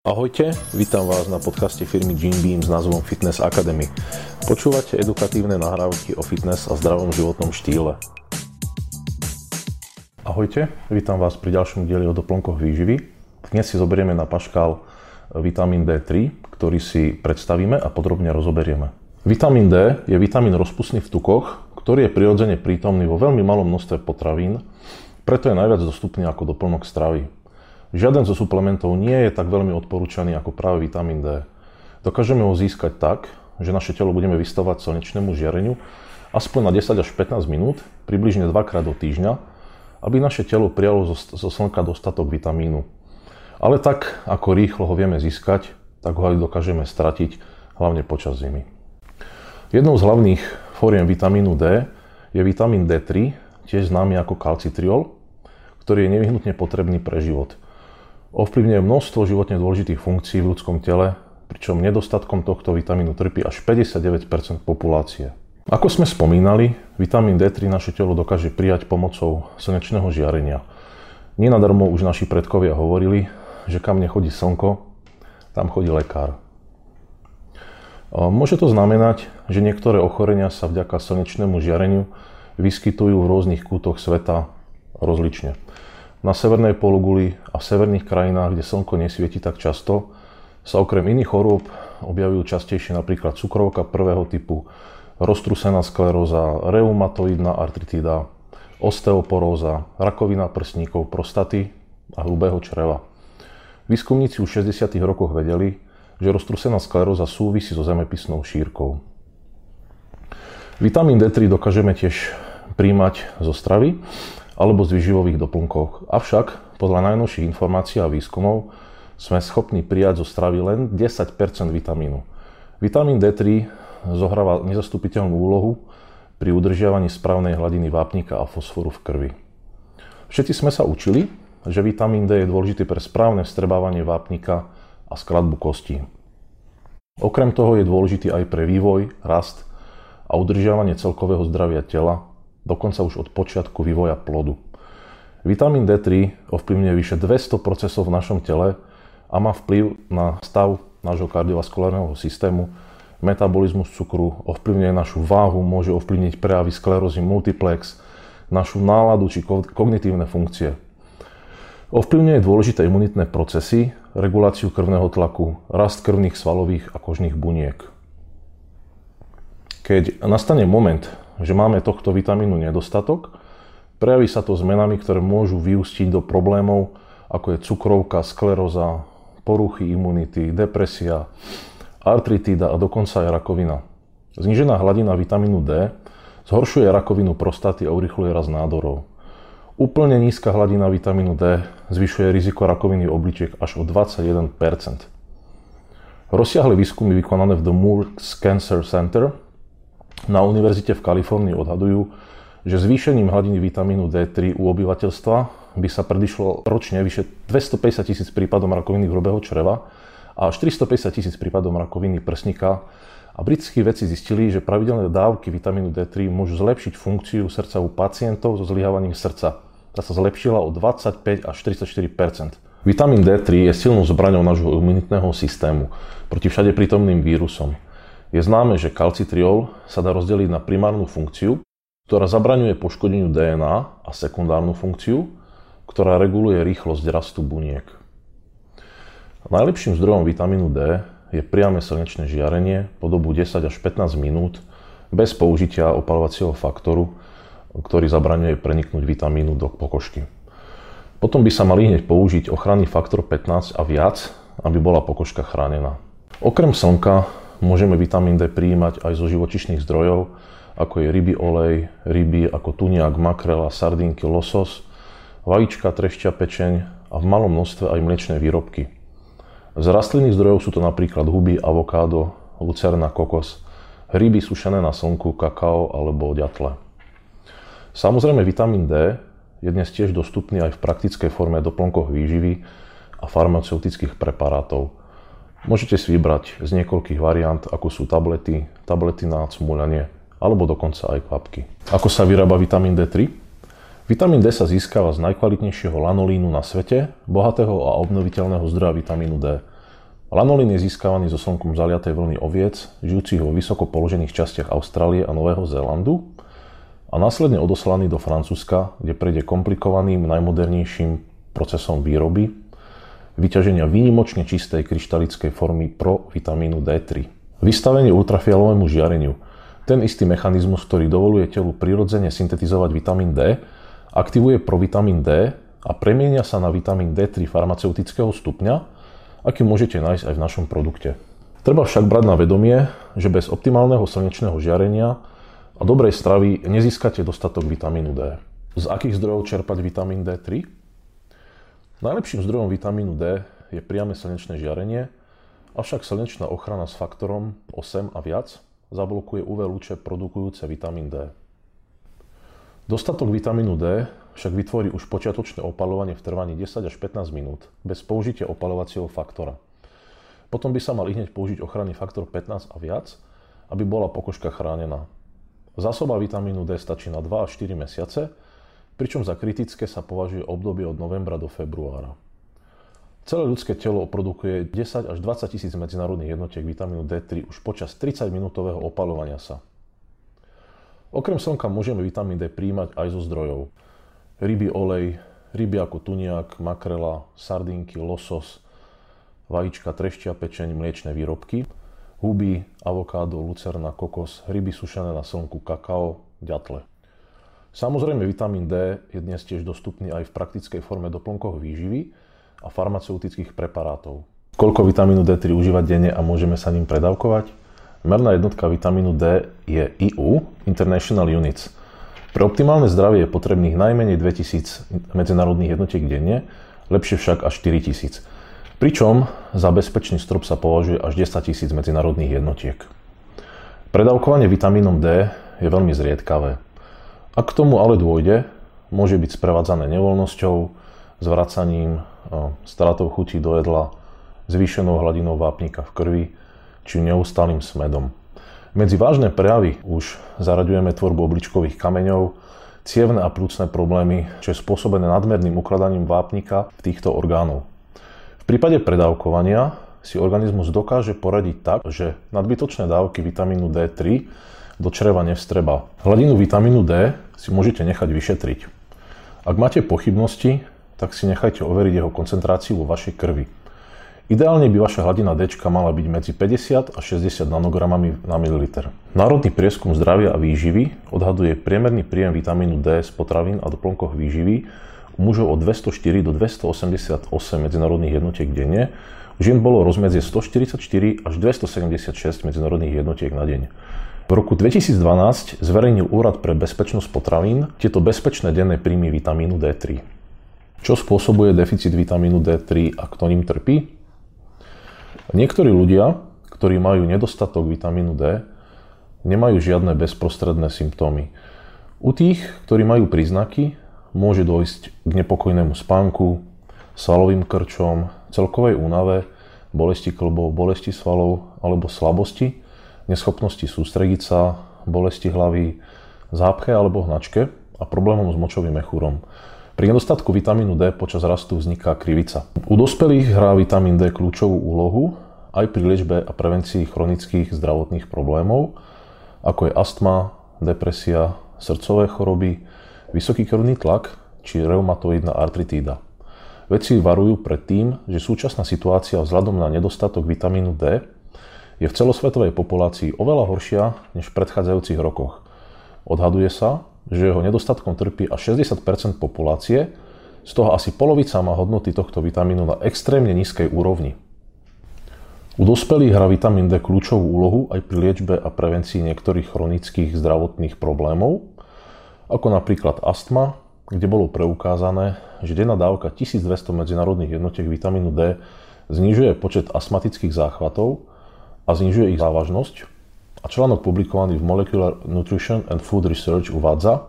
Ahojte, vítam vás na podcaste firmy Gene Beam s názvom Fitness Academy. Počúvate edukatívne nahrávky o fitness a zdravom životnom štýle. Ahojte, vítam vás pri ďalšom dieli o doplnkoch výživy. Dnes si zoberieme na paškal vitamín D3, ktorý si predstavíme a podrobne rozoberieme. Vitamín D je vitamín rozpustný v tukoch, ktorý je prirodzene prítomný vo veľmi malom množstve potravín, preto je najviac dostupný ako doplnok stravy. Žiaden zo suplementov nie je tak veľmi odporúčaný ako práve vitamín D. Dokážeme ho získať tak, že naše telo budeme vystavovať slnečnému žiareniu aspoň na 10 až 15 minút, približne dvakrát do týždňa, aby naše telo prijalo zo, zo slnka dostatok vitamínu. Ale tak, ako rýchlo ho vieme získať, tak ho aj dokážeme stratiť, hlavne počas zimy. Jednou z hlavných fóriem vitamínu D je vitamín D3, tiež známy ako kalcitriol, ktorý je nevyhnutne potrebný pre život – Ovplyvňuje množstvo životne dôležitých funkcií v ľudskom tele, pričom nedostatkom tohto vitamínu trpí až 59% populácie. Ako sme spomínali, vitamín D3 naše telo dokáže prijať pomocou slnečného žiarenia. Nenadarmo už naši predkovia hovorili, že kam nechodí slnko, tam chodí lekár. Môže to znamenať, že niektoré ochorenia sa vďaka slnečnému žiareniu vyskytujú v rôznych kútoch sveta rozlične. Na severnej pologuli a v severných krajinách, kde slnko nesvieti tak často, sa okrem iných chorôb objavujú častejšie napríklad cukrovka prvého typu, roztrusená skleróza, reumatoidná artritida, osteoporóza, rakovina prsníkov, prostaty a hrubého čreva. Výskumníci už v 60. rokoch vedeli, že roztrusená skleróza súvisí so zemepisnou šírkou. Vitamín D3 dokážeme tiež príjmať zo stravy alebo z výživových doplnkov. Avšak podľa najnovších informácií a výskumov sme schopní prijať zo stravy len 10% vitamínu. Vitamín D3 zohráva nezastupiteľnú úlohu pri udržiavaní správnej hladiny vápnika a fosforu v krvi. Všetci sme sa učili, že vitamín D je dôležitý pre správne vstrebávanie vápnika a skladbu kostí. Okrem toho je dôležitý aj pre vývoj, rast a udržiavanie celkového zdravia tela dokonca už od počiatku vývoja plodu. Vitamín D3 ovplyvňuje vyše 200 procesov v našom tele a má vplyv na stav nášho kardiovaskulárneho systému, metabolizmus cukru, ovplyvňuje našu váhu, môže ovplyvniť prejavy sklerózy multiplex, našu náladu či kognitívne funkcie. Ovplyvňuje dôležité imunitné procesy, reguláciu krvného tlaku, rast krvných svalových a kožných buniek. Keď nastane moment, že máme tohto vitamínu nedostatok. Prejaví sa to zmenami, ktoré môžu vyústiť do problémov, ako je cukrovka, skleróza, poruchy imunity, depresia, artritída a dokonca aj rakovina. Znížená hladina vitamínu D zhoršuje rakovinu prostaty a urychluje rast nádorov. Úplne nízka hladina vitamínu D zvyšuje riziko rakoviny obličiek až o 21% Rozsiahle výskumy vykonané v The Moore Cancer Center na univerzite v Kalifornii odhadujú, že zvýšením hladiny vitamínu D3 u obyvateľstva by sa predišlo ročne vyše 250 tisíc prípadom rakoviny hrubého čreva a až 350 tisíc prípadom rakoviny prsníka. A britskí vedci zistili, že pravidelné dávky vitamínu D3 môžu zlepšiť funkciu srdca u pacientov so zlyhávaním srdca. Tá sa zlepšila o 25 až 44% Vitamín D3 je silnou zbraňou nášho imunitného systému proti všade prítomným vírusom. Je známe, že kalcitriol sa dá rozdeliť na primárnu funkciu, ktorá zabraňuje poškodeniu DNA a sekundárnu funkciu, ktorá reguluje rýchlosť rastu buniek. Najlepším zdrojom vitamínu D je priame slnečné žiarenie po dobu 10 až 15 minút bez použitia opalovacieho faktoru, ktorý zabraňuje preniknúť vitamínu do pokožky. Potom by sa mali hneď použiť ochranný faktor 15 a viac, aby bola pokožka chránená. Okrem slnka Môžeme vitamín D prijímať aj zo živočišných zdrojov, ako je ryby olej, ryby ako tuniak, makrela, sardinky, losos, vajíčka, trešťa, pečeň a v malom množstve aj mliečne výrobky. Z rastlinných zdrojov sú to napríklad huby, avokádo, lucerna, kokos, hryby sušené na slnku, kakao alebo ďatle. Samozrejme vitamín D je dnes tiež dostupný aj v praktickej forme doplnkoch výživy a farmaceutických preparátov – Môžete si vybrať z niekoľkých variant, ako sú tablety, tablety na cmuľanie, alebo dokonca aj kvapky. Ako sa vyrába vitamín D3? Vitamín D sa získava z najkvalitnejšieho lanolínu na svete, bohatého a obnoviteľného zdroja vitamínu D. Lanolín je získavaný zo slnkom zaliatej vlny oviec, žijúcich vo vysoko položených častiach Austrálie a Nového Zélandu a následne odoslaný do Francúzska, kde prejde komplikovaným najmodernejším procesom výroby, vyťaženia výnimočne čistej kryštalickej formy pro vitamínu D3. Vystavenie ultrafialovému žiareniu. Ten istý mechanizmus, ktorý dovoluje telu prirodzene syntetizovať vitamín D, aktivuje provitamín D a premienia sa na vitamín D3 farmaceutického stupňa, aký môžete nájsť aj v našom produkte. Treba však brať na vedomie, že bez optimálneho slnečného žiarenia a dobrej stravy nezískate dostatok vitamínu D. Z akých zdrojov čerpať vitamín D3? Najlepším zdrojom vitamínu D je priame slnečné žiarenie, avšak slnečná ochrana s faktorom 8 a viac zablokuje UV lúče produkujúce vitamín D. Dostatok vitamínu D však vytvorí už počiatočné opalovanie v trvaní 10 až 15 minút bez použitia opalovacieho faktora. Potom by sa mal hneď použiť ochranný faktor 15 a viac, aby bola pokožka chránená. Zásoba vitamínu D stačí na 2 až 4 mesiace, pričom za kritické sa považuje obdobie od novembra do februára. Celé ľudské telo produkuje 10 až 20 tisíc medzinárodných jednotiek vitamínu D3 už počas 30 minútového opalovania sa. Okrem slnka môžeme vitamín D príjmať aj zo zdrojov ryby olej, ryby ako tuniak, makrela, sardinky, losos, vajíčka, treštia, pečeň, mliečne výrobky, huby, avokádo, lucerna, kokos, ryby sušené na slnku, kakao, ďatle. Samozrejme, vitamín D je dnes tiež dostupný aj v praktickej forme doplnkov výživy a farmaceutických preparátov. Koľko vitamínu D3 užívať denne a môžeme sa ním predávkovať? Merná jednotka vitamínu D je IU, International Units – pre optimálne zdravie je potrebných najmenej 2000 medzinárodných jednotiek denne, lepšie však až 4000. Pričom za bezpečný strop sa považuje až 10 000 medzinárodných jednotiek. Predávkovanie vitamínom D je veľmi zriedkavé. Ak k tomu ale dôjde, môže byť sprevádzané nevoľnosťou, zvracaním, stratou chutí do jedla, zvýšenou hladinou vápnika v krvi či neustálým smedom. Medzi vážne prejavy už zaraďujeme tvorbu obličkových kameňov, cievne a plúcne problémy, čo je spôsobené nadmerným ukladaním vápnika v týchto orgánov. V prípade predávkovania si organizmus dokáže poradiť tak, že nadbytočné dávky vitamínu D3 do čreva nevstreba. Hladinu vitamínu D si môžete nechať vyšetriť. Ak máte pochybnosti, tak si nechajte overiť jeho koncentráciu vo vašej krvi. Ideálne by vaša hladina D mala byť medzi 50 a 60 nanogramami na mililiter. Národný prieskum zdravia a výživy odhaduje priemerný príjem vitamínu D z potravín a doplnkoch výživy u mužov od 204 do 288 medzinárodných jednotiek denne, žien bolo rozmedzie 144 až 276 medzinárodných jednotiek na deň. V roku 2012 zverejnil Úrad pre bezpečnosť potravín tieto bezpečné denné príjmy vitamínu D3. Čo spôsobuje deficit vitamínu D3 a kto ním trpí? Niektorí ľudia, ktorí majú nedostatok vitamínu D, nemajú žiadne bezprostredné symptómy. U tých, ktorí majú príznaky, môže dojsť k nepokojnému spánku, svalovým krčom, celkovej únave, bolesti klbov, bolesti svalov alebo slabosti, neschopnosti sústrediť sa, bolesti hlavy, zápche alebo hnačke a problémom s močovým mechúrom. Pri nedostatku vitamínu D počas rastu vzniká krivica. U dospelých hrá vitamín D kľúčovú úlohu aj pri liečbe a prevencii chronických zdravotných problémov, ako je astma, depresia, srdcové choroby, vysoký krvný tlak či reumatoidná artritída. Vedci varujú pred tým, že súčasná situácia vzhľadom na nedostatok vitamínu D je v celosvetovej populácii oveľa horšia než v predchádzajúcich rokoch. Odhaduje sa, že jeho nedostatkom trpí až 60% populácie, z toho asi polovica má hodnoty tohto vitamínu na extrémne nízkej úrovni. U dospelých hrá vitamín D kľúčovú úlohu aj pri liečbe a prevencii niektorých chronických zdravotných problémov, ako napríklad astma, kde bolo preukázané, že denná dávka 1200 medzinárodných jednotiek vitamínu D znižuje počet astmatických záchvatov a znižuje ich závažnosť, a článok publikovaný v Molecular Nutrition and Food Research uvádza,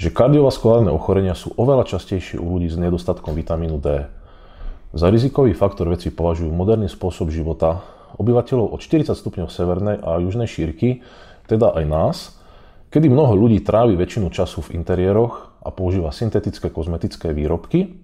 že kardiovaskulárne ochorenia sú oveľa častejšie u ľudí s nedostatkom vitamínu D. Za rizikový faktor veci považujú moderný spôsob života obyvateľov od 40 stupňov severnej a južnej šírky, teda aj nás, kedy mnoho ľudí trávi väčšinu času v interiéroch a používa syntetické kozmetické výrobky,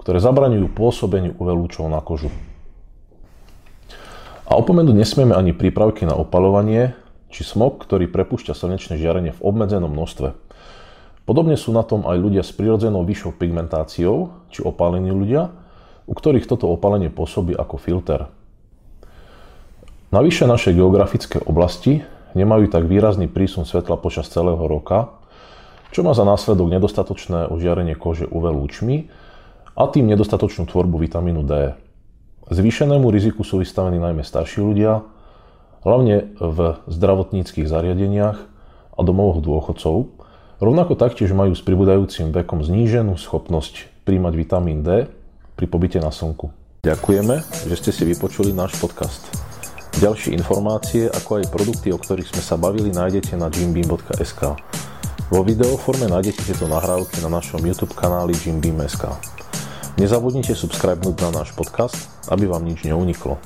ktoré zabraňujú pôsobeniu UV lúčov na kožu. Opomenúť nesmieme ani prípravky na opalovanie, či smog, ktorý prepúšťa slnečné žiarenie v obmedzenom množstve. Podobne sú na tom aj ľudia s prirodzenou vyššou pigmentáciou, či opálení ľudia, u ktorých toto opálenie pôsobí ako filter. Navyše naše geografické oblasti nemajú tak výrazný prísun svetla počas celého roka, čo má za následok nedostatočné ožiarenie kože UV lúčmi a tým nedostatočnú tvorbu vitamínu D. Zvýšenému riziku sú vystavení najmä starší ľudia, hlavne v zdravotníckých zariadeniach a domovoch dôchodcov. Rovnako taktiež majú s pribúdajúcim vekom zníženú schopnosť príjmať vitamín D pri pobyte na slnku. Ďakujeme, že ste si vypočuli náš podcast. Ďalšie informácie, ako aj produkty, o ktorých sme sa bavili, nájdete na jimbeam.sk. Vo videoforme nájdete tieto nahrávky na našom YouTube kanáli jimbeam.sk. Nezabudnite subscribenúť na náš podcast, aby vám nič neuniklo.